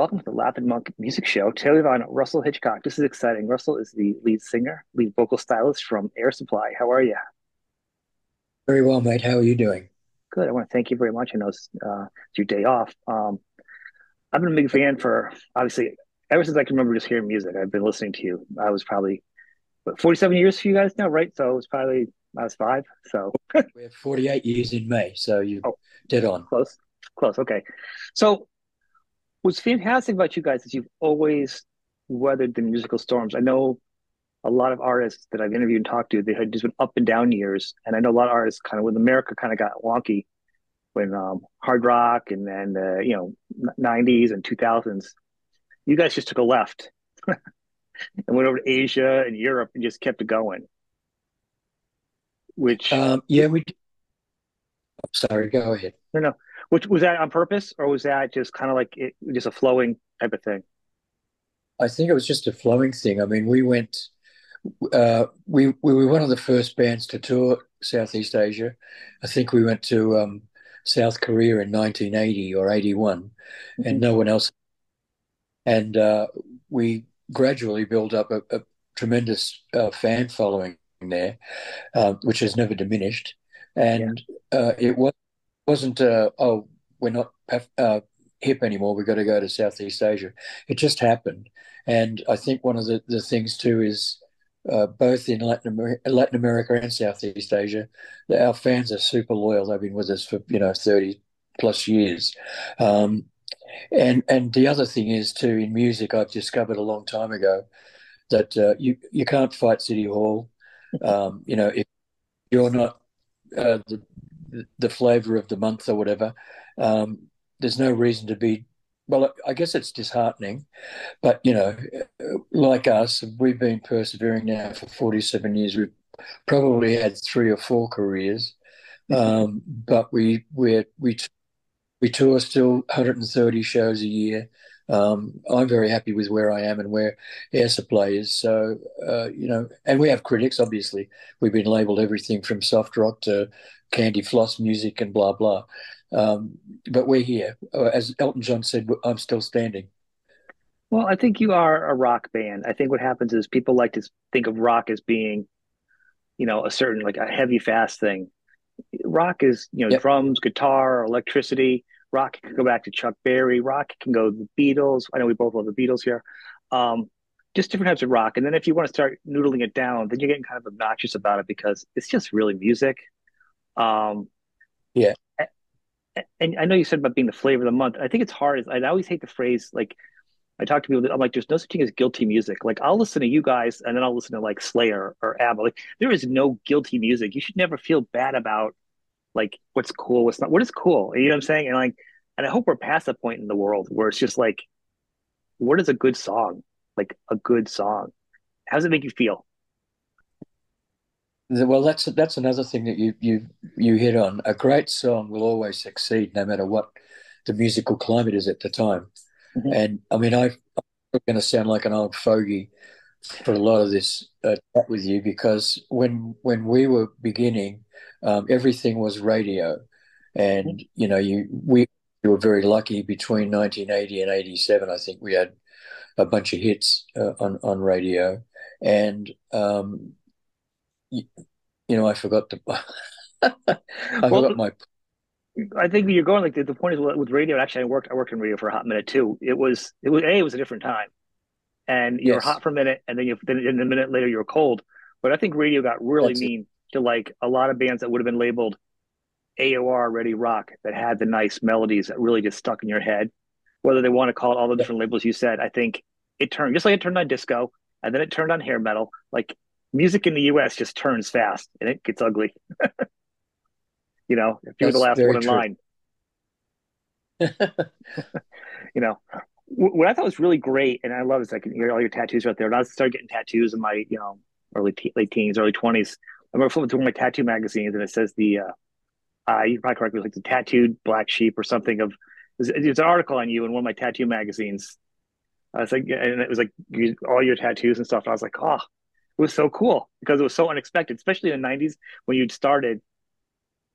welcome to the Laughing Monk Music Show. Today we have on Russell Hitchcock. This is exciting. Russell is the lead singer, lead vocal stylist from Air Supply. How are you? Very well, mate. How are you doing? Good. I want to thank you very much. I know it's, uh, it's your day off. Um, I've been a big fan for obviously ever since I can remember just hearing music. I've been listening to you. I was probably what, 47 years for you guys now, right? So it was probably I was five. So we have 48 years in May. So you oh, dead on. Close, close. Okay. So what's fantastic about you guys is you've always weathered the musical storms. I know a lot of artists that I've interviewed and talked to, they had just been up and down years. And I know a lot of artists kind of when America kind of got wonky when um, hard rock and then uh, you know 90s and 2000s, you guys just took a left and went over to Asia and Europe and just kept it going. Which um, yeah, we. Sorry, go ahead. No, no. Which was that on purpose, or was that just kind of like it, just a flowing type of thing? I think it was just a flowing thing. I mean, we went. Uh, we we were one of the first bands to tour Southeast Asia. I think we went to um, South Korea in 1980 or 81, mm-hmm. and no one else. And uh, we gradually built up a, a tremendous uh, fan following there, uh, which has never diminished. And yeah. Uh, it was wasn't uh, oh we're not uh, hip anymore. We've got to go to Southeast Asia. It just happened, and I think one of the, the things too is uh, both in Latin America, Latin America and Southeast Asia, our fans are super loyal. They've been with us for you know thirty plus years. Um, and and the other thing is too in music, I've discovered a long time ago that uh, you you can't fight City Hall. Um, you know if you're not uh, the the flavor of the month or whatever. Um, there's no reason to be. Well, I guess it's disheartening, but you know, like us, we've been persevering now for 47 years. We've probably had three or four careers, um, but we we we we tour still 130 shows a year. Um, I'm very happy with where I am and where Air Supply is. So, uh, you know, and we have critics, obviously. We've been labeled everything from soft rock to candy floss music and blah blah. Um, but we're here. Uh, as Elton John said, I'm still standing. Well, I think you are a rock band. I think what happens is people like to think of rock as being, you know, a certain like a heavy, fast thing. Rock is, you know, yep. drums, guitar, electricity. Rock can go back to Chuck Berry. Rock can go the Beatles. I know we both love the Beatles here. Um, just different types of rock. And then if you want to start noodling it down, then you're getting kind of obnoxious about it because it's just really music. Um, yeah. And I know you said about being the flavor of the month. I think it's hard. I always hate the phrase like I talk to people. I'm like, there's no such thing as guilty music. Like I'll listen to you guys, and then I'll listen to like Slayer or ABBA. Like there is no guilty music. You should never feel bad about like what's cool, what's not. What is cool? You know what I'm saying? And like, and I hope we're past that point in the world where it's just like, what is a good song? Like a good song. How does it make you feel? Well, that's that's another thing that you you you hit on. A great song will always succeed, no matter what the musical climate is at the time. Mm-hmm. And I mean, I, I'm going to sound like an old fogey for a lot of this uh, chat with you because when when we were beginning, um, everything was radio, and mm-hmm. you know, you we were very lucky between 1980 and 87. I think we had a bunch of hits uh, on on radio, and um, you, know, I forgot to. I well, forgot my. I think you're going like the, the point is with radio. Actually, I worked I worked in radio for a hot minute too. It was it was a it was a different time, and you yes. were hot for a minute, and then you then a minute later you were cold. But I think radio got really That's mean. To like a lot of bands that would have been labeled AOR ready rock that had the nice melodies that really just stuck in your head. Whether they want to call it all the different labels you said, I think it turned just like it turned on disco, and then it turned on hair metal. Like music in the U.S. just turns fast and it gets ugly. you know, if you're the last one in true. line. you know, what I thought was really great, and I love is I can hear all your tattoos right there. And I started getting tattoos in my, you know, early te- late teens, early twenties. I remember flipping through of my tattoo magazines, and it says the, uh, uh, you probably correct me, like the tattooed black sheep or something of. There's an article on you in one of my tattoo magazines. I was like, and it was like all your tattoos and stuff. And I was like, oh, it was so cool because it was so unexpected, especially in the 90s when you'd started.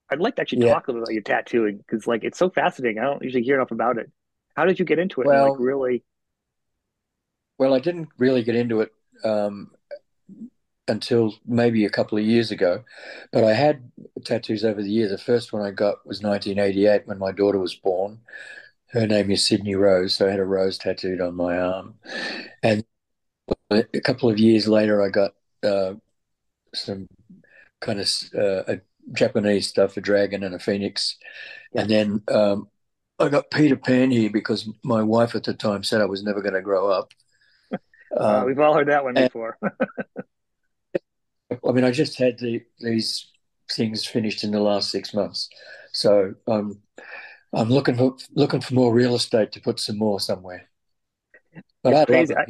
I'd like to actually yeah. talk a little about your tattooing because like it's so fascinating. I don't usually hear enough about it. How did you get into it? Well, like really? Well, I didn't really get into it um, until maybe a couple of years ago, but I had tattoos over the years. The first one I got was 1988 when my daughter was born. Her name is Sydney Rose, so I had a rose tattooed on my arm. And a couple of years later, I got uh, some kind of uh, Japanese stuff, a dragon and a phoenix. And then um, I got Peter Pan here because my wife at the time said I was never going to grow up. Uh, we've all heard that one and, before. I mean, I just had the, these things finished in the last six months, so I'm I'm looking for looking for more real estate to put some more somewhere. But it's I crazy. I,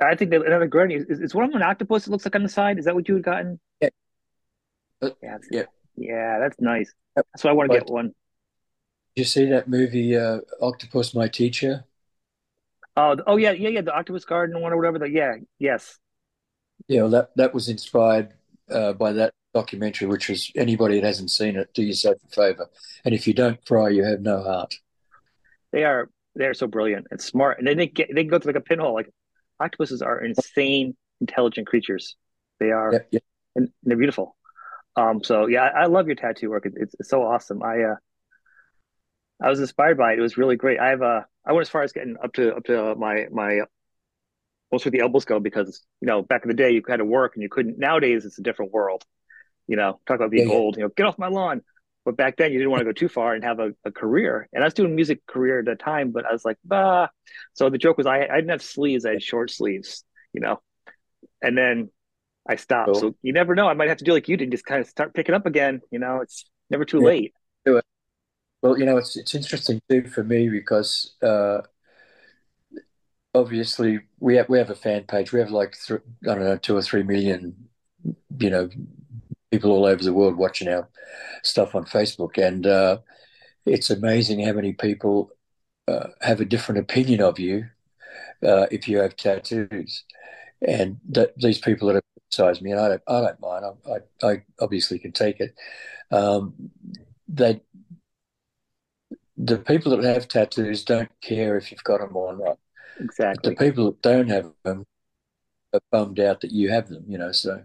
I, think that another gurney is, is one of an octopus. It looks like on the side. Is that what you had gotten? Yeah. Uh, yeah. Yeah. Yeah, that's nice. That's why I want to get one. Did you see that movie, uh, Octopus, My Teacher? Oh, oh yeah, yeah, yeah. The Octopus Garden one or whatever. The, yeah, yes. Yeah, well, that that was inspired uh, by that documentary, which was anybody that hasn't seen it, do yourself a favor. And if you don't cry, you have no heart. They are they are so brilliant and smart, and then they get they go through like a pinhole. Like octopuses are insane, intelligent creatures. They are, yeah, yeah. and they're beautiful. Um, so yeah, I, I love your tattoo work. It's, it's so awesome. I uh, I was inspired by it. It was really great. I have uh, I went as far as getting up to up to my my most where the elbows go because you know back in the day you had to work and you couldn't. Nowadays it's a different world. You know, talk about being yeah, old. You know, get off my lawn. But back then you didn't want to go too far and have a, a career. And I was doing music career at the time, but I was like, bah. So the joke was I, I didn't have sleeves. I had short sleeves. You know, and then I stopped. Cool. So you never know. I might have to do like you did, just kind of start picking up again. You know, it's never too yeah. late. Well, you know, it's it's interesting too for me because uh, obviously we have we have a fan page. We have like th- I don't know two or three million, you know, people all over the world watching our stuff on Facebook, and uh, it's amazing how many people uh, have a different opinion of you uh, if you have tattoos, and that these people that have criticized me, and I don't I don't mind. I I, I obviously can take it. Um, they the people that have tattoos don't care if you've got them or not. Exactly. The people that don't have them are bummed out that you have them. You know, so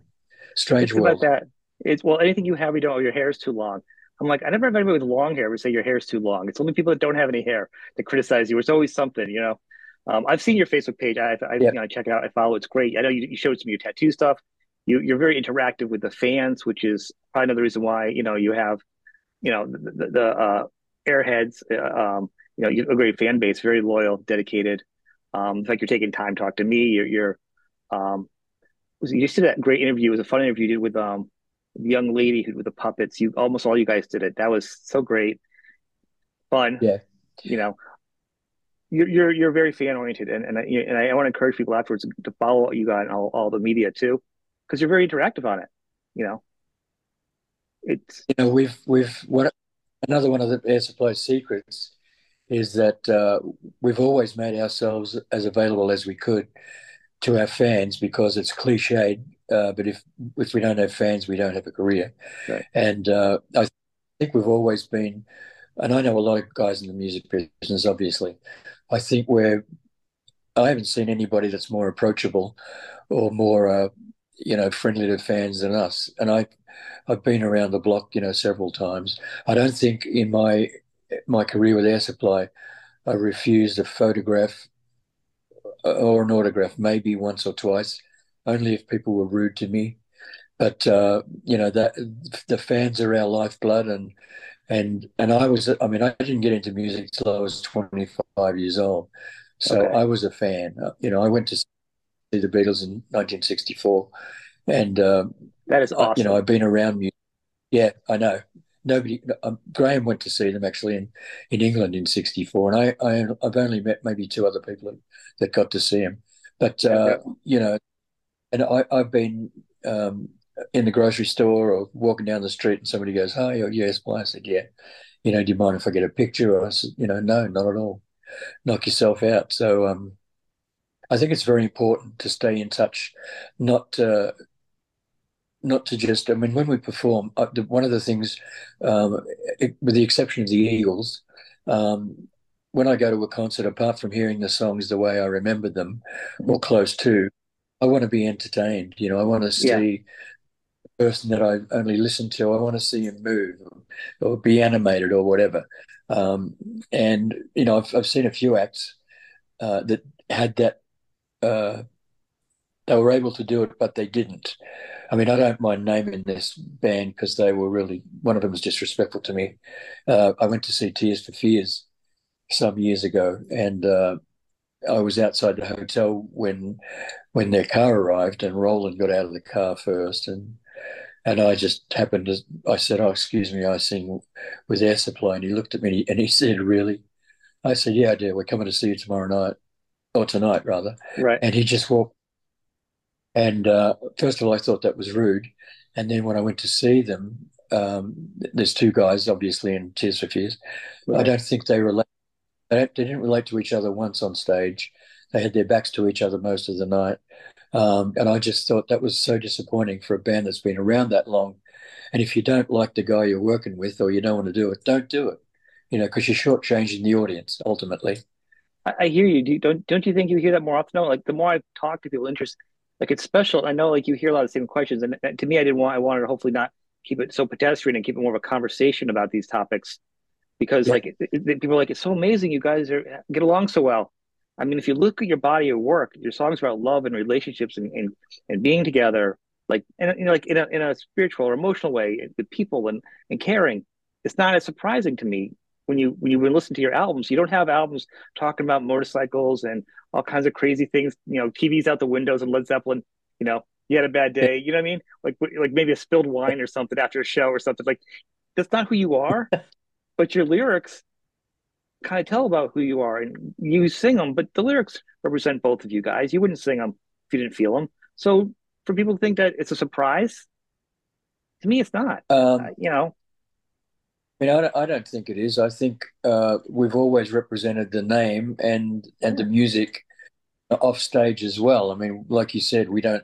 strange it's world. About that. It's well, anything you have, you don't. Your hair is too long. I'm like, I never have anybody with long hair would say your hair is too long. It's only people that don't have any hair that criticize you. It's always something, you know. Um, I've seen your Facebook page. I, I yeah. you know, check it out. I follow. It's great. I know you, you showed some of your tattoo stuff. You, you're very interactive with the fans, which is probably another reason why you know you have, you know, the, the, the uh, airheads. Uh, um, you know, you have a great fan base, very loyal, dedicated. Um, like you're taking time to talk to me. You're, you're um, you just did that great interview. It was a fun interview you did with um, the young lady who with the puppets. You almost all you guys did it. That was so great, fun. Yeah, you know, you're you're, you're very fan oriented, and and I, and I want to encourage people afterwards to follow you guys all, all the media too, because you're very interactive on it. You know, it's you know we've we've what another one of the air supply secrets is that uh, we've always made ourselves as available as we could to our fans because it's cliched. Uh, but if if we don't have fans, we don't have a career. Right. And uh, I think we've always been, and I know a lot of guys in the music business. Obviously, I think we're. I haven't seen anybody that's more approachable or more, uh, you know, friendly to fans than us. And I I've been around the block, you know, several times. I don't think in my my career with Air Supply, I refused a photograph or an autograph, maybe once or twice, only if people were rude to me. But uh, you know that the fans are our lifeblood, and and and I was, I mean, I didn't get into music till I was 25 years old, so okay. I was a fan. Uh, you know, I went to see the Beatles in 1964, and um, that is awesome. You know, I've been around music. Yeah, I know. Nobody. Um, Graham went to see them actually in, in England in '64, and I, I have only met maybe two other people that got to see him. But uh, you know, and I, I've been um, in the grocery store or walking down the street, and somebody goes, "Oh, yes." Well, I said, "Yeah." You know, do you mind if I get a picture? Or I said, "You know, no, not at all. Knock yourself out." So, um, I think it's very important to stay in touch, not uh, not to just, I mean, when we perform, uh, one of the things, um, it, with the exception of the Eagles, um, when I go to a concert, apart from hearing the songs the way I remember them or close to, I want to be entertained. You know, I want to see yeah. the person that I only listen to. I want to see him move or, or be animated or whatever. Um, and you know, I've, I've seen a few acts uh, that had that. Uh, they were able to do it, but they didn't. I mean, I don't mind naming this band because they were really one of them was disrespectful to me. Uh, I went to see Tears for Fears some years ago, and uh, I was outside the hotel when when their car arrived, and Roland got out of the car first, and and I just happened to I said, "Oh, excuse me, I sing with Air Supply," and he looked at me and he said, "Really?" I said, "Yeah, I do. We're coming to see you tomorrow night, or tonight rather." Right. And he just walked. And uh, first of all, I thought that was rude, and then when I went to see them, um, there's two guys obviously in Tears for Fears. Right. I don't think they relate they, they didn't relate to each other once on stage. They had their backs to each other most of the night. Um, and I just thought that was so disappointing for a band that's been around that long. And if you don't like the guy you're working with or you don't want to do it, don't do it. You know, because you're shortchanging the audience ultimately. I, I hear you. Do you, don't don't you think you hear that more often? No, like the more I talk to people, interest like it's special. I know like you hear a lot of the same questions, and, to me, I didn't want I wanted to hopefully not keep it so pedestrian and keep it more of a conversation about these topics because yeah. like it, it, people are like it's so amazing you guys are get along so well i mean if you look at your body of work your songs about love and relationships and and, and being together like and you know like in a, in a spiritual or emotional way eh, with people and and caring it's not as surprising to me when you when you listen to your albums you don't have albums talking about motorcycles and all kinds of crazy things you know tvs out the windows and led zeppelin you know you had a bad day you know what i mean? Like like maybe a spilled wine or something after a show or something. Like that's not who you are but your lyrics kind of tell about who you are and you sing them but the lyrics represent both of you guys. You wouldn't sing them if you didn't feel them so for people to think that it's a surprise to me it's not. Um, uh, you know I mean, I don't, I don't think it is. I think uh, we've always represented the name and and the music off stage as well. I mean, like you said, we don't.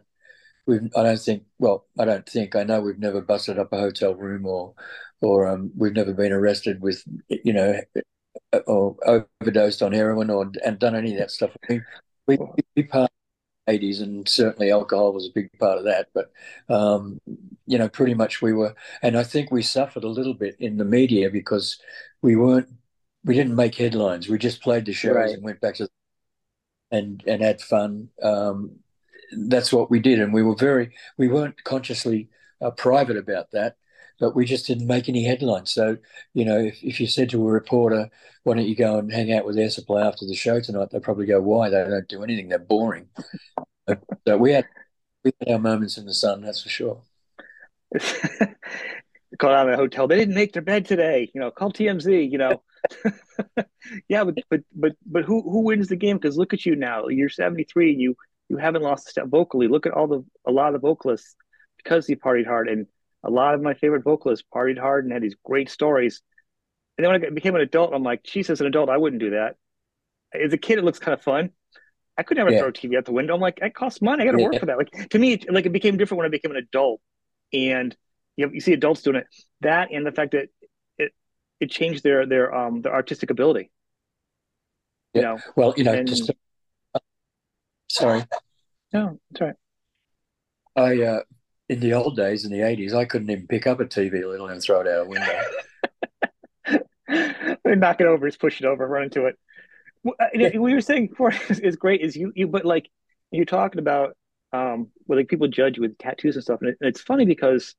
We've. I don't think. Well, I don't think. I know we've never busted up a hotel room or or um, we've never been arrested with, you know, or overdosed on heroin or and done any of that stuff. Mean, we, we part 80s and certainly alcohol was a big part of that but um, you know pretty much we were and i think we suffered a little bit in the media because we weren't we didn't make headlines. We just played the shows right. and went back to and and had fun. Um, that's what we did and we were very we weren't consciously uh, private about that but we just didn't make any headlines. So, you know, if, if you said to a reporter, why don't you go and hang out with Air Supply after the show tonight, they'd probably go, why? They don't do anything. They're boring. so we had, we had our moments in the sun, that's for sure. Called out of the hotel. They didn't make their bed today. You know, call TMZ. You know, yeah, but but but but who who wins the game? Because look at you now. You're 73 and you you haven't lost a step vocally. Look at all the a lot of the vocalists because you partied hard and a lot of my favorite vocalists partied hard and had these great stories. And then when I became an adult, I'm like, geez, as an adult, I wouldn't do that. As a kid, it looks kind of fun. I could never yeah. throw a TV out the window. I'm like, it costs money. I got to work for that. Like to me, like it became different when I became an adult, and you know, you see adults doing it. That and the fact that it it changed their their um their artistic ability. You yeah. know, well, you know, and, just sorry. No, that's right. I uh, in the old days in the 80s, I couldn't even pick up a TV, let alone throw it out a window. they knock it over, just push it over, run into it. What you were saying before is, is, great. Is you, you, but like you're talking about, um, where like people judge you with tattoos and stuff, and, it, and it's funny because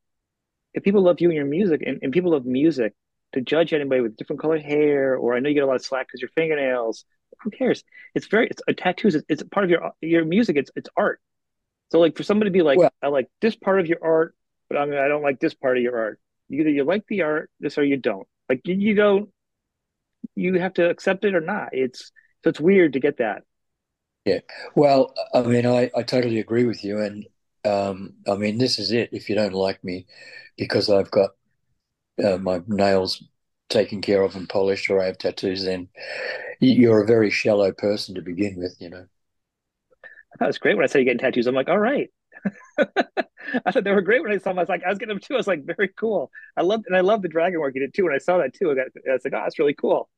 if people love you and your music, and, and people love music, to judge anybody with different colored hair, or I know you get a lot of slack because your fingernails. Who cares? It's very. It's a tattoos. It's, it's part of your your music. It's it's art. So like for somebody to be like, well, I like this part of your art, but I mean I don't like this part of your art. Either you like the art, this or you don't. Like you, you don't. You have to accept it or not. It's so it's weird to get that. Yeah. Well, I mean, I I totally agree with you, and um, I mean this is it. If you don't like me because I've got uh, my nails taken care of and polished, or I have tattoos, then you're a very shallow person to begin with. You know. That was great when I saw you getting tattoos. I'm like, all right. I thought they were great when I saw them. I was like, I was getting them too. I was like, very cool. I love and I love the dragon work you did too. When I saw that too, I, got, I was like, oh, that's really cool.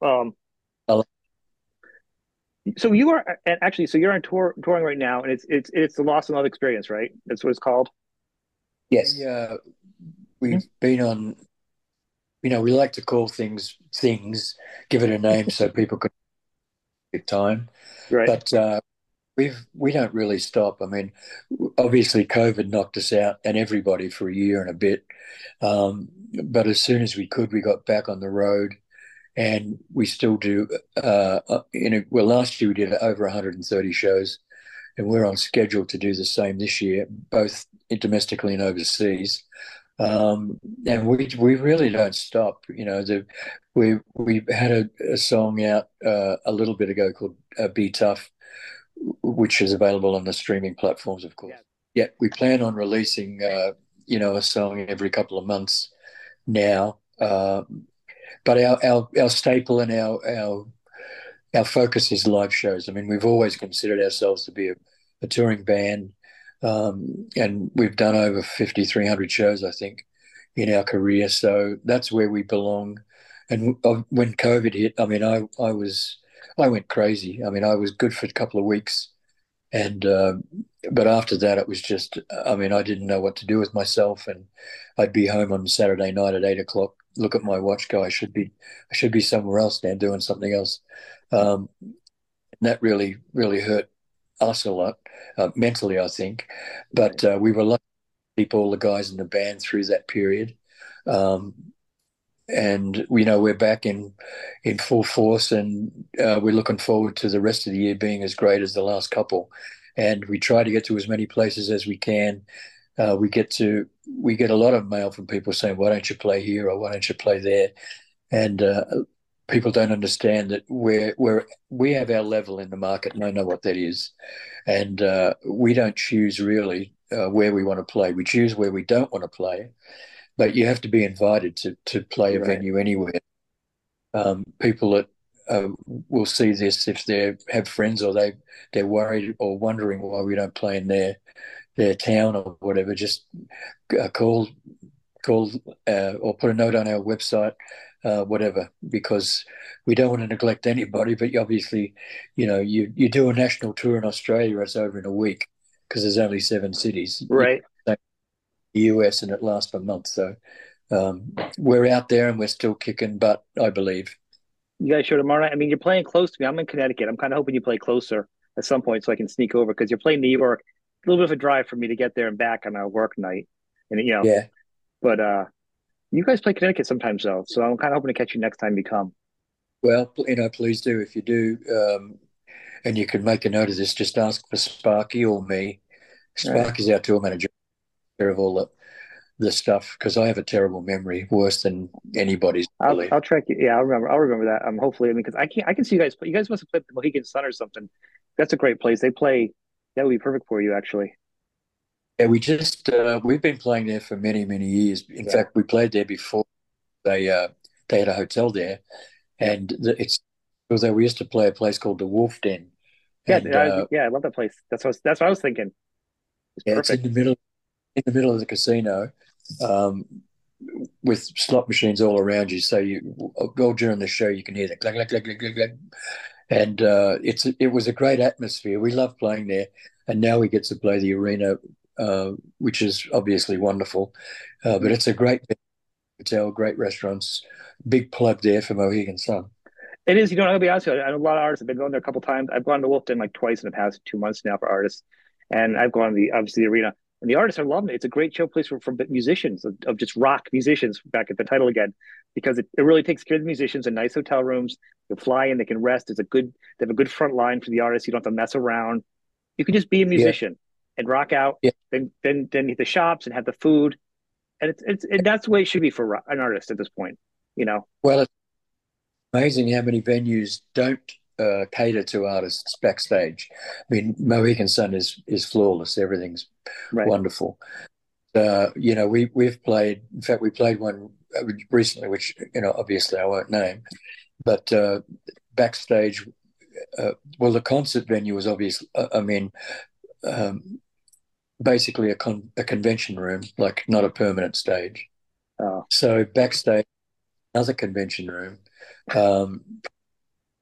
Um, So you are and actually so you're on tour touring right now, and it's it's it's the Lost in Love experience, right? That's what it's called. Yes. Yeah, we've mm-hmm. been on. You know, we like to call things things, give it a name so people can get time. Right. But uh, we've we don't really stop. I mean, obviously, COVID knocked us out and everybody for a year and a bit. Um, but as soon as we could, we got back on the road and we still do. Uh, you uh, know, well, last year we did over 130 shows, and we're on schedule to do the same this year, both domestically and overseas. Um, and we we really don't stop. You know, the, we we had a, a song out uh, a little bit ago called uh, "Be Tough," which is available on the streaming platforms, of course. Yeah, yeah we plan on releasing, uh, you know, a song every couple of months now. Uh, but our, our our staple and our our our focus is live shows. I mean, we've always considered ourselves to be a, a touring band, um, and we've done over fifty three hundred shows, I think, in our career. So that's where we belong. And when COVID hit, I mean, I I was I went crazy. I mean, I was good for a couple of weeks, and uh, but after that, it was just. I mean, I didn't know what to do with myself, and I'd be home on Saturday night at eight o'clock look at my watch, go, I should be, I should be somewhere else now doing something else. Um, that really, really hurt us a lot uh, mentally, I think. But uh, we were lucky to keep all the guys in the band through that period. Um, and you know we're back in in full force, and uh, we're looking forward to the rest of the year being as great as the last couple. And we try to get to as many places as we can uh, we get to we get a lot of mail from people saying, "Why don't you play here?" or "Why don't you play there?" And uh, people don't understand that we're we're we have our level in the market, and I know what that is. And uh, we don't choose really uh, where we want to play. We choose where we don't want to play, but you have to be invited to to play a right. venue anywhere. Um, people that uh, will see this if they have friends or they they're worried or wondering why we don't play in their their town or whatever, just uh, call call uh, or put a note on our website, uh, whatever, because we don't want to neglect anybody. But obviously, you know, you you do a national tour in Australia, it's over in a week because there's only seven cities, right? The US and it lasts for months. So um, we're out there and we're still kicking butt, I believe. You guys show tomorrow night. I mean, you're playing close to me. I'm in Connecticut. I'm kind of hoping you play closer at some point so I can sneak over because you're playing New York a little bit of a drive for me to get there and back on a work night. And you know, yeah. But uh, you guys play Connecticut sometimes though, so I'm kind of hoping to catch you next time you come. Well, you know, please do if you do, um, and you can make a note of this. Just ask for Sparky or me. Sparky's our tour manager. Care of all the the stuff because I have a terrible memory, worse than anybody's. I'll, I'll, track you. Yeah, I'll remember. I'll remember that. Um, hopefully, I mean, because I can I can see you guys. Play. You guys must have played the Mohegan Sun or something. That's a great place. They play that would be perfect for you, actually. Yeah, we just uh, we've been playing there for many many years. In yeah. fact, we played there before they uh, they had a hotel there, and the, it's although we used to play a place called the Wolf Den. Yeah, and, I, uh, yeah, I love that place. That's what that's what I was thinking. It's yeah, perfect. it's in the middle in the middle of the casino, um, with slot machines all around you. So you go during the show, you can hear the clack clack clack clack clack and uh, it's it was a great atmosphere. We love playing there, and now we get to play the arena, uh, which is obviously wonderful. Uh, but it's a great hotel, great restaurants, big plug there for Mohegan Sun. It is. You know, I'll be honest with you. I know a lot of artists have been going there a couple times. I've gone to Wolf Den like twice in the past two months now for artists, and I've gone to the obviously the arena. And the artists are loving it. It's a great show place for, for musicians of, of just rock musicians. Back at the title again, because it, it really takes care of the musicians in nice hotel rooms. They fly in, they can rest. It's a good, they have a good front line for the artists. You don't have to mess around. You can just be a musician yeah. and rock out. Yeah. Then, then, then hit the shops and have the food, and it's it's and that's the way it should be for an artist at this point. You know. Well, it's amazing how many venues don't uh, cater to artists backstage. I mean, Mohegan Sun is is flawless. Everything's right. wonderful. Uh, you know, we we've played. In fact, we played one recently, which you know, obviously I won't name, but uh, backstage. Uh, well, the concert venue was obviously. Uh, I mean, um, basically a con- a convention room, like not a permanent stage. Oh. So backstage, another convention room. Um,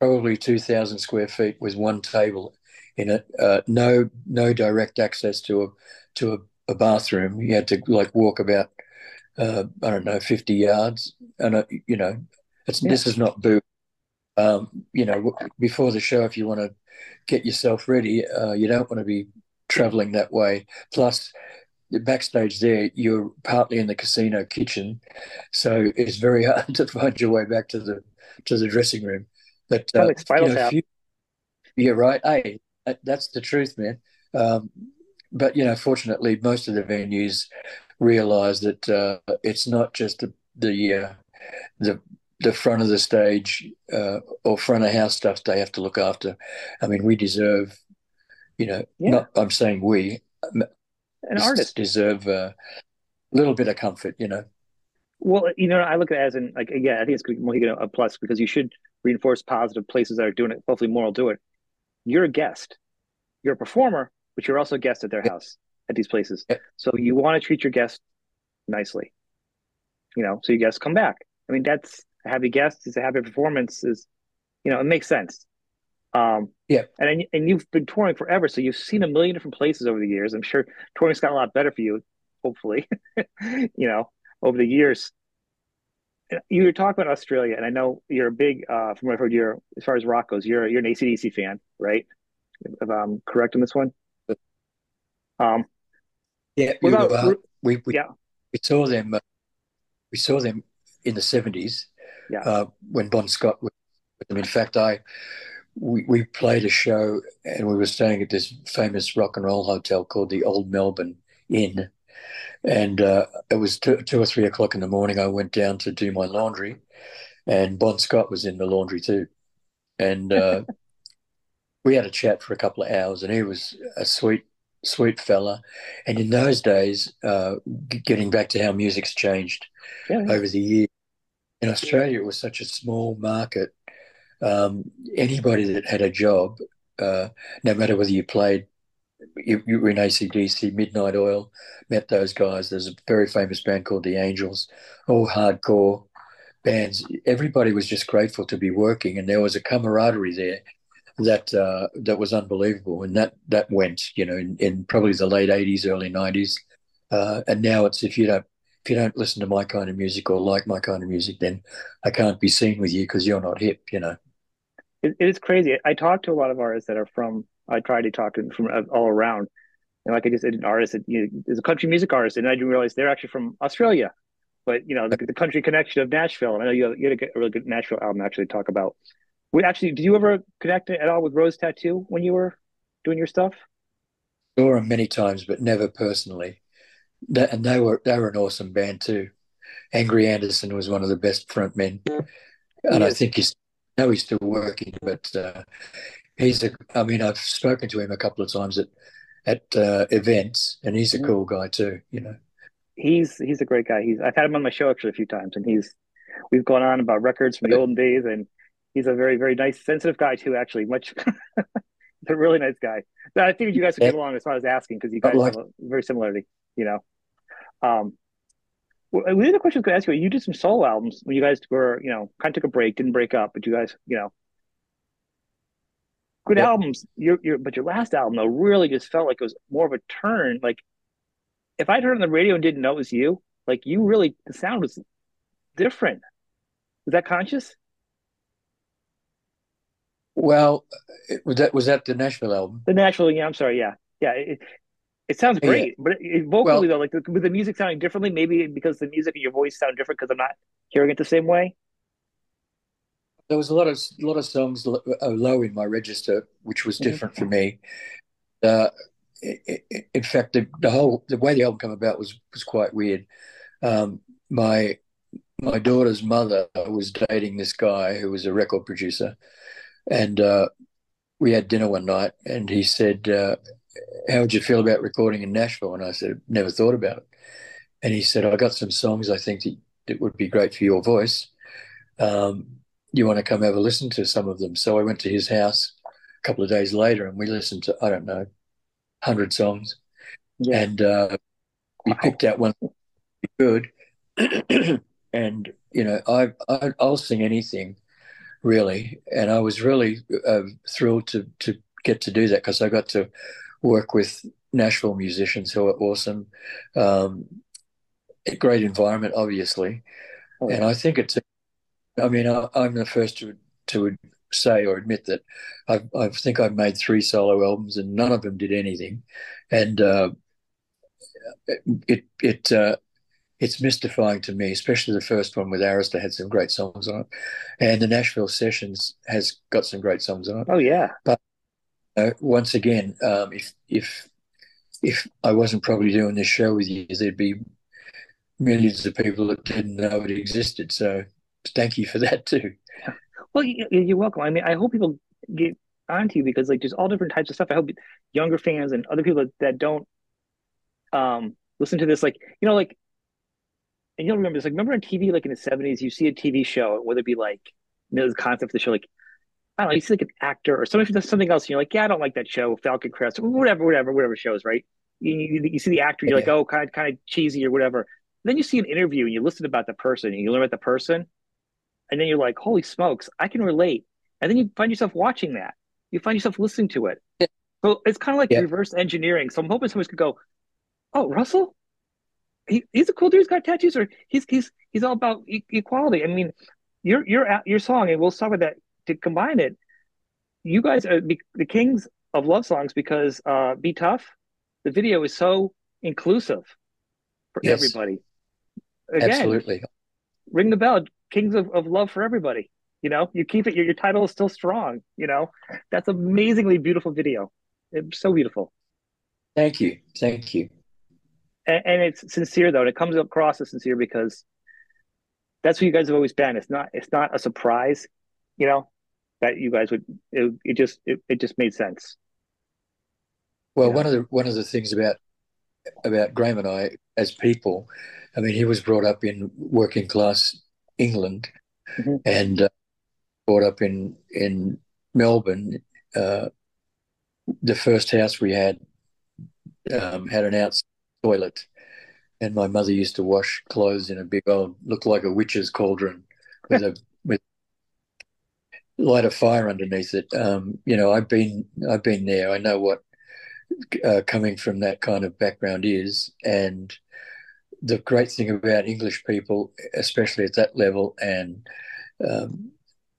probably two thousand square feet with one table in it. Uh, no no direct access to a to a, a, bathroom. You had to like walk about uh, I don't know fifty yards, and uh, you know it's, yeah. this is not boo. Um, you know, before the show, if you want to get yourself ready, uh, you don't want to be traveling that way. Plus, backstage there, you're partly in the casino kitchen, so it's very hard to find your way back to the to the dressing room. But uh, you know, you, you're right. Hey, that's the truth, man. Um, but you know, fortunately, most of the venues realise that uh, it's not just the the uh, the the front of the stage uh, or front of house stuff they have to look after. I mean, we deserve, you know, yeah. not I'm saying we, an artist deserve a little bit of comfort, you know. Well, you know, I look at it as in like, yeah, I think it's more you know, a plus because you should reinforce positive places that are doing it. Hopefully, more will do it. You're a guest, you're a performer, but you're also a guest at their house at these places. So you want to treat your guests nicely, you know, so your guests come back. I mean, that's a happy guest is a happy performance is, you know, it makes sense. Um, yeah, and and you've been touring forever, so you've seen a million different places over the years. I'm sure touring's got a lot better for you, hopefully. you know, over the years. You were talking about Australia, and I know you're a big, uh, from what I've heard, you're as far as rock goes, you're you're an ACDC fan, right? If I'm correct on this one. Um, yeah, we, about, uh, we, we, yeah. we saw them. Uh, we saw them in the seventies. Yeah. Uh, when Bon Scott was with them. In fact, I we, we played a show and we were staying at this famous rock and roll hotel called the Old Melbourne Inn. And uh, it was two, two or three o'clock in the morning. I went down to do my laundry, and Bon Scott was in the laundry too. And uh, we had a chat for a couple of hours, and he was a sweet, sweet fella. And in those days, uh, getting back to how music's changed yeah. over the years, in Australia, it was such a small market um, anybody that had a job, uh, no matter whether you played, you, were in ACDC, Midnight Oil, met those guys. There's a very famous band called The Angels, all hardcore bands. Everybody was just grateful to be working, and there was a camaraderie there that uh, that was unbelievable. And that that went, you know, in, in probably the late '80s, early '90s. Uh, and now it's if you don't if you don't listen to my kind of music or like my kind of music, then I can't be seen with you because you're not hip, you know it is crazy. I talk to a lot of artists that are from. I try to talk to them from all around, and like I just said, an artist that you know, is a country music artist, and I didn't realize they're actually from Australia. But you know the, the country connection of Nashville. And I know you, you had a really good Nashville album actually talk about. We actually, did you ever connect at all with Rose Tattoo when you were doing your stuff? Saw them many times, but never personally. That, and they were they were an awesome band too. Angry Anderson was one of the best frontmen, and I think he's now he's still working, but uh, he's a. I mean, I've spoken to him a couple of times at at uh, events, and he's a mm-hmm. cool guy too. You know, he's he's a great guy. He's I've had him on my show actually a few times, and he's we've gone on about records from the olden days, and he's a very very nice, sensitive guy too. Actually, much. a really nice guy. I think you guys would get along. That's why I was asking because you guys like, have a very similarity. You know. Um, well, the other question I was going to ask you, you did some solo albums when you guys were, you know, kind of took a break, didn't break up, but you guys, you know, good yeah. albums. Your, your, but your last album though really just felt like it was more of a turn. Like, if I'd heard on the radio and didn't know it was you, like you really, the sound was different. Was that conscious? Well, was that was that the Nashville album? The Nashville, yeah. I'm sorry, yeah, yeah. It, it sounds great, yeah. but it, vocally well, though, like with the music sounding differently, maybe because the music and your voice sound different because I'm not hearing it the same way. There was a lot of a lot of songs uh, low in my register, which was mm-hmm. different for me. Uh, in fact, the, the whole the way the album came about was was quite weird. Um, my my daughter's mother was dating this guy who was a record producer, and uh, we had dinner one night, and he said, uh, how would you feel about recording in Nashville? And I said, never thought about it. And he said, I got some songs I think that, that would be great for your voice. Um, you want to come have a listen to some of them? So I went to his house a couple of days later and we listened to, I don't know, 100 songs. Yeah. And uh, we picked out one good. and, you know, I, I, I'll sing anything really. And I was really uh, thrilled to to get to do that because I got to work with Nashville musicians who are awesome. Um, a great environment, obviously, oh, and I think it's. I mean, I, am the first to to say or admit that I, I think I've made three solo albums and none of them did anything, and uh, it it uh, it's mystifying to me, especially the first one with Arista had some great songs on it, and the Nashville Sessions has got some great songs on it. Oh yeah, but uh, once again, um, if if if I wasn't probably doing this show with you, there'd be millions of people that didn't know it existed. So thank you for that too. Well, you're welcome. I mean, I hope people get onto you because like there's all different types of stuff. I hope younger fans and other people that don't um, listen to this, like you know, like and you'll remember this. Like remember on TV, like in the '70s, you see a TV show, whether it be like you know the concept of the show, like I don't know, you see like an actor or somebody does something else, and you're like, yeah, I don't like that show, Falcon Crest, or whatever, whatever, whatever shows, right? You, you, you see the actor, you're yeah. like, oh, kind of, kind of cheesy or whatever. then you see an interview and you listen about the person and you learn about the person, and then you're like, holy smokes, I can relate. And then you find yourself watching that. You find yourself listening to it. Yeah. So it's kind of like yeah. reverse engineering. So I'm hoping somebody could go, oh, Russell, he, he's a cool dude. He's got tattoos, or he's he's he's all about e- equality. I mean, your your your song, and we'll start with that to combine it. You guys are the kings of love songs because uh, "Be Tough," the video is so inclusive for yes. everybody. Again, Absolutely. Ring the bell, kings of, of love for everybody. You know, you keep it. Your, your title is still strong. You know, that's amazingly beautiful video. It's so beautiful. Thank you. Thank you and, and it's sincere though, and it comes across as sincere because that's who you guys have always been. It's not it's not a surprise, you know, that you guys would it, it just it, it just made sense. Well, one of the one of the things about about Graham and I as people, I mean, he was brought up in working class England, mm-hmm. and uh, brought up in in Melbourne. Uh, the first house we had um, had an outside toilet. And my mother used to wash clothes in a big old, looked like a witch's cauldron with a with light a fire underneath it. Um, you know, I've been I've been there. I know what uh, coming from that kind of background is, and the great thing about English people, especially at that level, and um,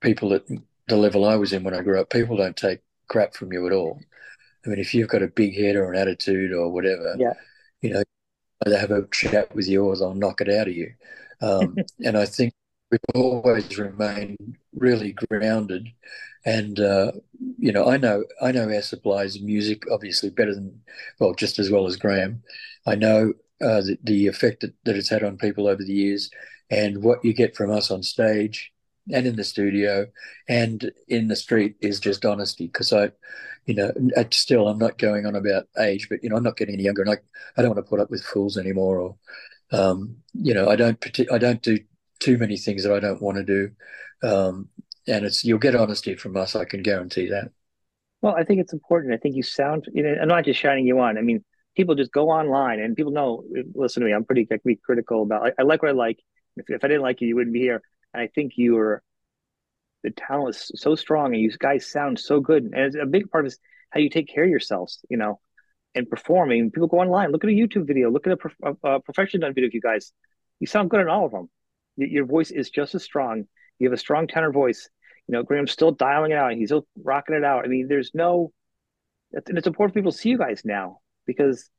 people at the level I was in when I grew up, people don't take crap from you at all. I mean, if you've got a big head or an attitude or whatever, yeah you know, either have a chat with you or they'll knock it out of you. Um, and I think we've always remained really grounded. And uh, you know, I know I know Air Supply's music obviously better than well, just as well as Graham. I know uh, the, the effect that, that it's had on people over the years, and what you get from us on stage and in the studio and in the street is just honesty. Because I, you know, still I'm not going on about age, but you know, I'm not getting any younger, and I, I don't want to put up with fools anymore, or, um, you know, I don't I don't do too many things that I don't want to do, um, and it's you'll get honesty from us, I can guarantee that. Well, I think it's important. I think you sound, you know, I'm not just shining you on. I mean, people just go online and people know. Listen to me, I'm pretty critical about. I, I like what I like. If, if I didn't like you, you wouldn't be here. And I think you are the talent is so strong and you guys sound so good. And it's a big part is how you take care of yourselves, you know, and performing. People go online, look at a YouTube video, look at a, prof- a professional done video of you guys. You sound good in all of them. Your voice is just as strong. You have a strong tenor voice. You know, Graham's still dialing it out. He's still rocking it out. I mean, there's no, and it's important for people to see you guys now because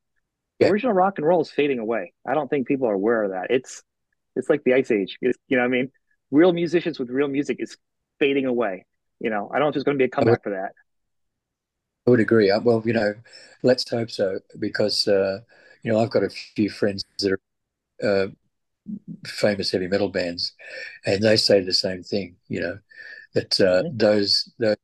yeah. original rock and roll is fading away. I don't think people are aware of that. It's, it's like the ice age. It's, you know what I mean? Real musicians with real music is fading away. You know, I don't know if there's going to be a comeback for that. I would agree. Uh, well, you know, let's hope so because uh, you know I've got a few friends that are uh, famous heavy metal bands, and they say the same thing. You know, that uh, mm-hmm. those those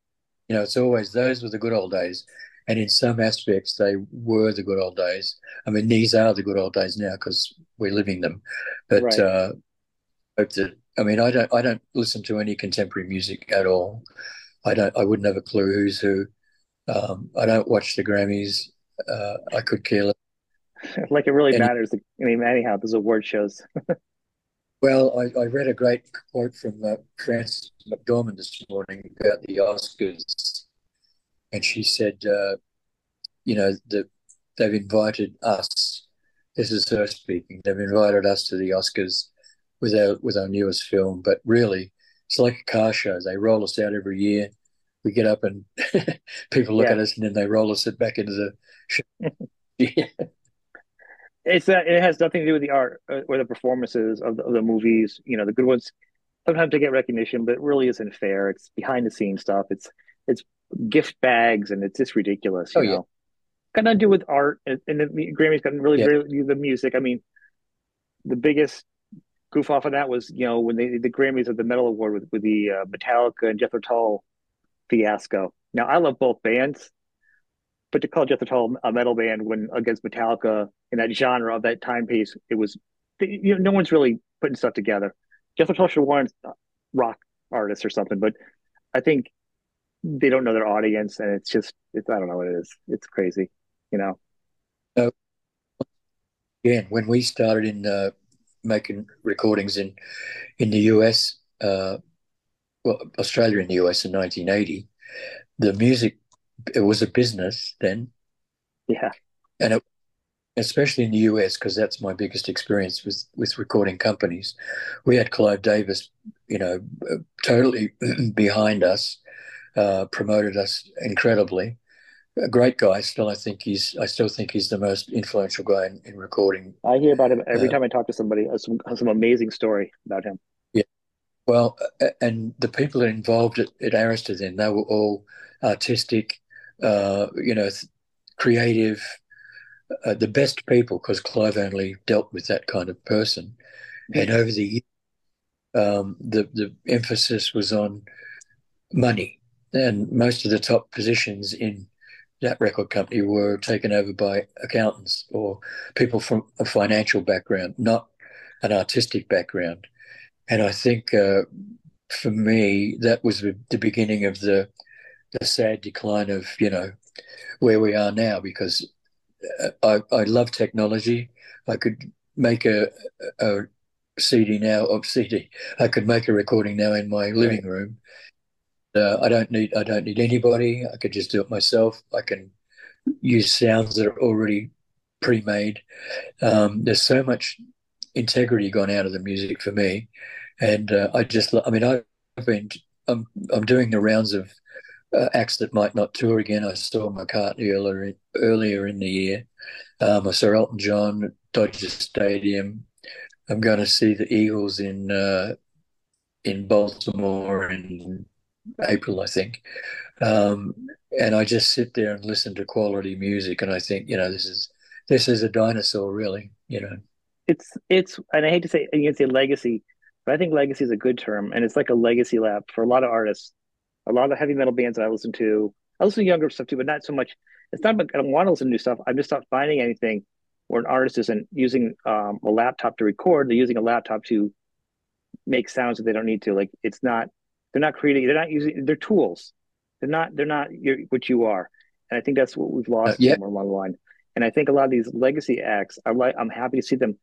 you know it's always those were the good old days, and in some aspects they were the good old days. I mean, these are the good old days now because we're living them, but right. uh, hope that I mean, I don't I don't listen to any contemporary music at all. I don't I wouldn't have a clue who's who. Um, I don't watch the Grammys. Uh, I could care less. like it really matters. I mean, anyhow, those award shows. Well, I, I read a great quote from uh, Frances McDormand this morning about the Oscars, and she said, uh, you know, the, they've invited us. This is her speaking. They've invited us to the Oscars with our with our newest film, but really, it's like a car show. They roll us out every year. We get up and people look yeah. at us, and then they roll us back into the show. yeah it's that it has nothing to do with the art uh, or the performances of the, of the movies. You know, the good ones sometimes they get recognition, but it really isn't fair. It's behind the scenes stuff. It's it's gift bags, and it's just ridiculous. You oh, know, yeah. got nothing to do with art, and, and the Grammys got really, yeah. really the music. I mean, the biggest goof off of that was you know when they the Grammys of the Metal Award with with the uh, Metallica and Jethro Tull fiasco. Now I love both bands, but to call Jethro Tull a metal band when against Metallica in that genre of that timepiece, it was you know no one's really putting stuff together. Jethro Tull should want rock artists or something, but I think they don't know their audience, and it's just it's I don't know what it is. It's crazy, you know. Uh, again, when we started in uh, making recordings in in the US, uh, well, Australia in the US in 1980, the music it was a business then. Yeah. And it, especially in the US, because that's my biggest experience with, with recording companies. We had Clive Davis, you know, totally behind us, uh, promoted us incredibly. A great guy. Still, I think he's. I still think he's the most influential guy in, in recording. I hear about him every uh, time I talk to somebody. Some some amazing story about him. Yeah. Well, and the people involved at, at Arista then, they were all artistic, uh, you know, creative, uh, the best people, because Clive only dealt with that kind of person. And over the years, um, the the emphasis was on money, and most of the top positions in that record company were taken over by accountants or people from a financial background, not an artistic background. And I think uh, for me, that was the beginning of the the sad decline of you know where we are now because uh, I, I love technology. I could make a, a CD now of CD. I could make a recording now in my living room. Uh, I don't need I don't need anybody. I could just do it myself. I can use sounds that are already pre-made. Um, there's so much integrity gone out of the music for me, and uh, I just I mean I've been I'm I'm doing the rounds of uh, acts that might not tour again. I saw McCartney earlier, earlier in the year. Um, I saw Elton John at Dodger Stadium. I'm going to see the Eagles in uh, in Baltimore in April, I think. Um, and I just sit there and listen to quality music, and I think, you know, this is this is a dinosaur, really. You know, it's it's, and I hate to say, you can say legacy, but I think legacy is a good term, and it's like a legacy lap for a lot of artists a lot of the heavy metal bands that I listen to. I listen to younger stuff too, but not so much. It's not. I don't want to listen to new stuff. I'm just not finding anything where an artist isn't using um, a laptop to record. They're using a laptop to make sounds that they don't need to. Like it's not. They're not creating. They're not using. They're tools. They're not. They're not what you are. And I think that's what we've lost uh, yeah. along the line. And I think a lot of these legacy acts, I like. I'm happy to see them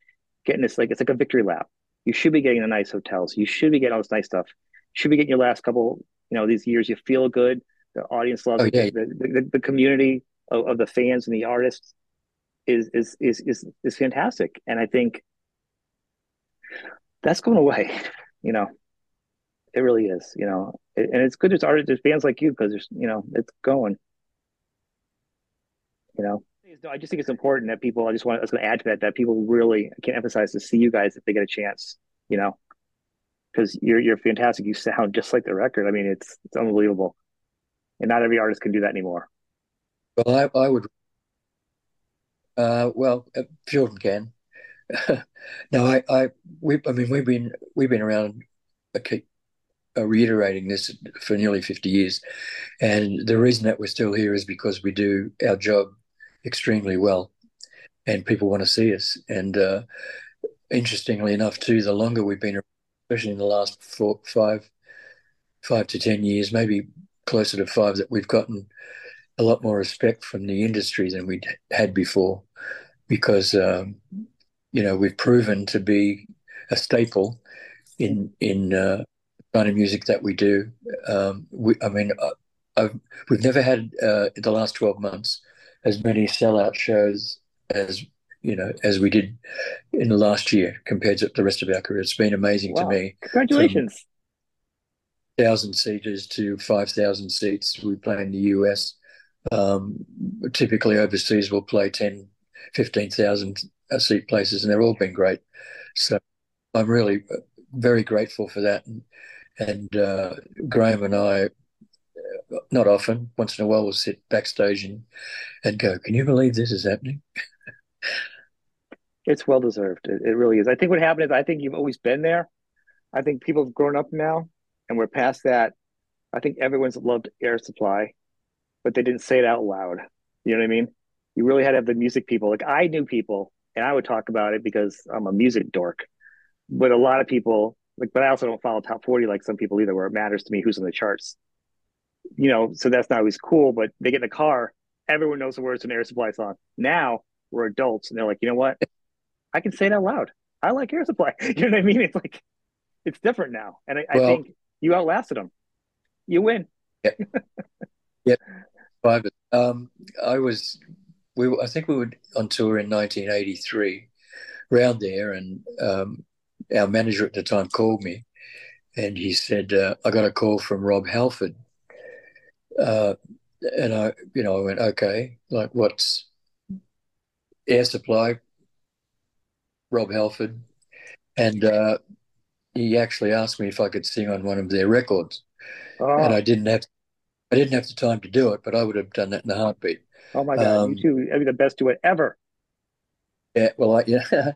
getting this. Like it's like a victory lap. You should be getting the nice hotels. You should be getting all this nice stuff. You should be getting your last couple you know these years you feel good the audience loves oh, it the, the, the, community of, of, the fans and the artists is, is is is is fantastic and i think that's going away you know it really is you know and it's good there's artists there's bands like you because there's you know it's going you know I just think it's important that people. I just want. I was going to add to that that people really I can't emphasize to see you guys if they get a chance. You know, because you're you're fantastic. You sound just like the record. I mean, it's it's unbelievable, and not every artist can do that anymore. Well, I, I would. Uh, well, uh, Jordan can. no, I, I, we, I mean, we've been we've been around. I keep uh, reiterating this for nearly fifty years, and the reason that we're still here is because we do our job extremely well, and people want to see us. And uh, interestingly enough, too, the longer we've been especially in the last four, five, five to ten years, maybe closer to five, that we've gotten a lot more respect from the industry than we'd had before, because um, you know we've proven to be a staple in in uh, kind of music that we do. Um, we, I mean, I've, we've never had uh, in the last twelve months as many sellout shows as you know as we did in the last year compared to the rest of our career. It's been amazing wow. to me. Congratulations! Thousand seaters to five thousand seats. We play in the US. Um, typically overseas, we'll play 10, 15,000 seat places, and they've all been great. So I'm really uh, very grateful for that. And, and uh, Graham and I, uh, not often, once in a while, we'll sit backstage and, and go, Can you believe this is happening? it's well deserved. It, it really is. I think what happened is I think you've always been there. I think people have grown up now and we're past that. I think everyone's loved Air Supply, but they didn't say it out loud. You know what I mean? You really had to have the music people. Like I knew people and I would talk about it because I'm a music dork. But a lot of people like, but I also don't follow top 40 like some people either, where it matters to me who's in the charts. You know, so that's not always cool, but they get in the car, everyone knows the words to an air supply song. Now we're adults and they're like, you know what? I can say it out loud. I like air supply. You know what I mean? It's like it's different now. And I, well, I think you outlasted them. You win. Yeah. yeah. Um, I was we I think we were on tour in 1983, round there, and um, our manager at the time called me, and he said, uh, "I got a call from Rob Halford," uh, and I, you know, I went, "Okay, like what's Air Supply?" Rob Halford, and uh, he actually asked me if I could sing on one of their records, oh. and I didn't have, I didn't have the time to do it, but I would have done that in a heartbeat. Oh my god, um, you two, I mean, the best duet ever. Yeah, well, I, yeah,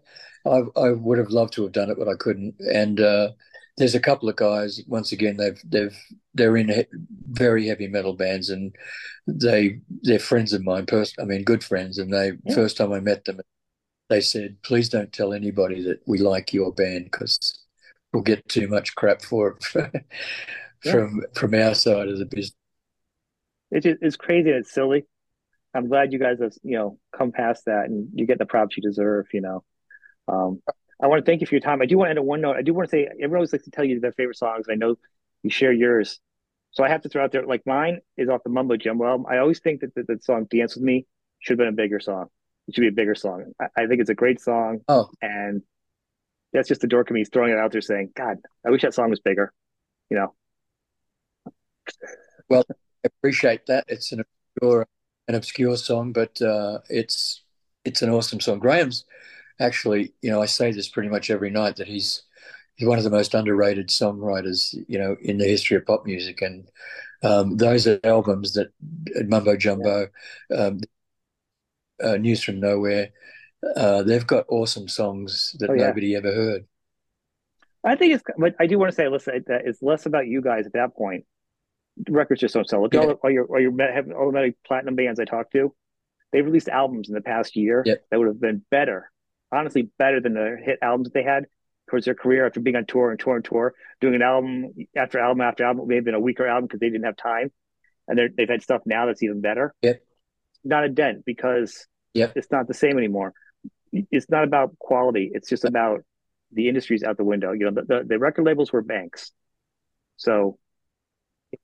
I, I would have loved to have done it, but I couldn't. And uh, there's a couple of guys. Once again, they've they've they're in he- very heavy metal bands, and they they're friends of mine. Pers- I mean, good friends. And they yeah. first time I met them, they said, "Please don't tell anybody that we like your band because we'll get too much crap for it from yeah. from our side of the business." It's it's crazy. And it's silly. I'm glad you guys have you know come past that and you get the props you deserve. You know, um, I want to thank you for your time. I do want to end on one note. I do want to say everyone always likes to tell you their favorite songs. I know you share yours, so I have to throw out there like mine is off the Mumbo Jumbo album. I always think that the, the song "Dance with Me" should have been a bigger song. It should be a bigger song. I, I think it's a great song. Oh, and that's just the dork of me throwing it out there, saying, "God, I wish that song was bigger." You know. Well, I appreciate that. It's an obscure an obscure song, but uh, it's it's an awesome song. Graham's actually, you know, I say this pretty much every night that he's he's one of the most underrated songwriters, you know, in the history of pop music. And um, those are albums that Mumbo Jumbo, um, uh, News from Nowhere, uh, they've got awesome songs that oh, yeah. nobody ever heard. I think it's, but I do want to say, listen, that it's less about you guys at that point records just don't sell. Look, yeah. all, all, your all your all the many platinum bands I talked to, they've released albums in the past year yep. that would have been better, honestly, better than the hit albums that they had towards their career after being on tour and tour and tour, doing an album after album after album. Maybe been a weaker album because they didn't have time, and they've had stuff now that's even better. Yep. Not a dent because yep. it's not the same anymore. It's not about quality. It's just about the industry's out the window. You know, the, the, the record labels were banks. So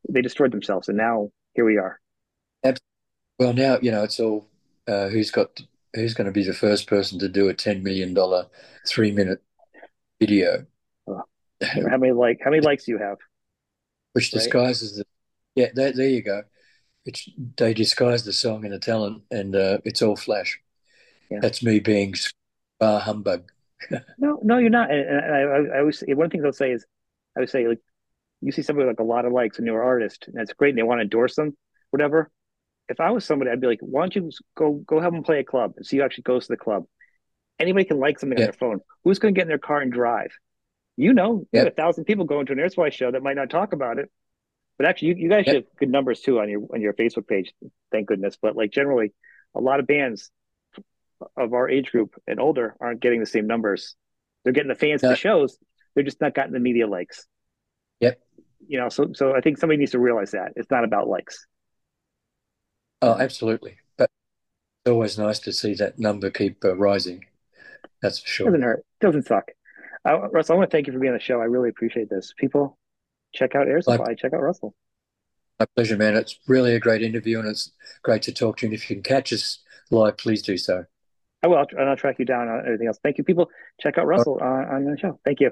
they destroyed themselves, and now here we are. Well, now you know it's all uh, who's got who's going to be the first person to do a ten million dollar three minute video. Oh. How many like how many likes do you have? Which disguises right? the yeah. There, there you go. It's they disguise the song and the talent, and uh, it's all flash. Yeah. That's me being bar humbug. no, no, you're not. And I, I, I always one thing I'll say is, I would say like you see somebody like a lot of likes, a newer artist, and that's great, and they want to endorse them, whatever. If I was somebody, I'd be like, why don't you go go have them play a club and see who actually goes to the club? Anybody can like something yeah. on their phone. Who's going to get in their car and drive? You know, you have a thousand people going to an Air Supply show that might not talk about it, but actually, you, you guys have good numbers too on your on your Facebook page. Thank goodness. But like generally, a lot of bands of our age group and older aren't getting the same numbers. They're getting the fans to shows. They're just not getting the media likes. Yep you know, so so I think somebody needs to realize that it's not about likes. Oh, absolutely. But it's always nice to see that number keep uh, rising. That's for sure. Doesn't hurt. Doesn't suck. I, Russell, I want to thank you for being on the show. I really appreciate this. People, check out Air Supply. My, check out Russell. My pleasure, man. It's really a great interview, and it's great to talk to you. And if you can catch us live, please do so. I will, and I'll track you down on everything else. Thank you, people. Check out Russell on, on the show. Thank you.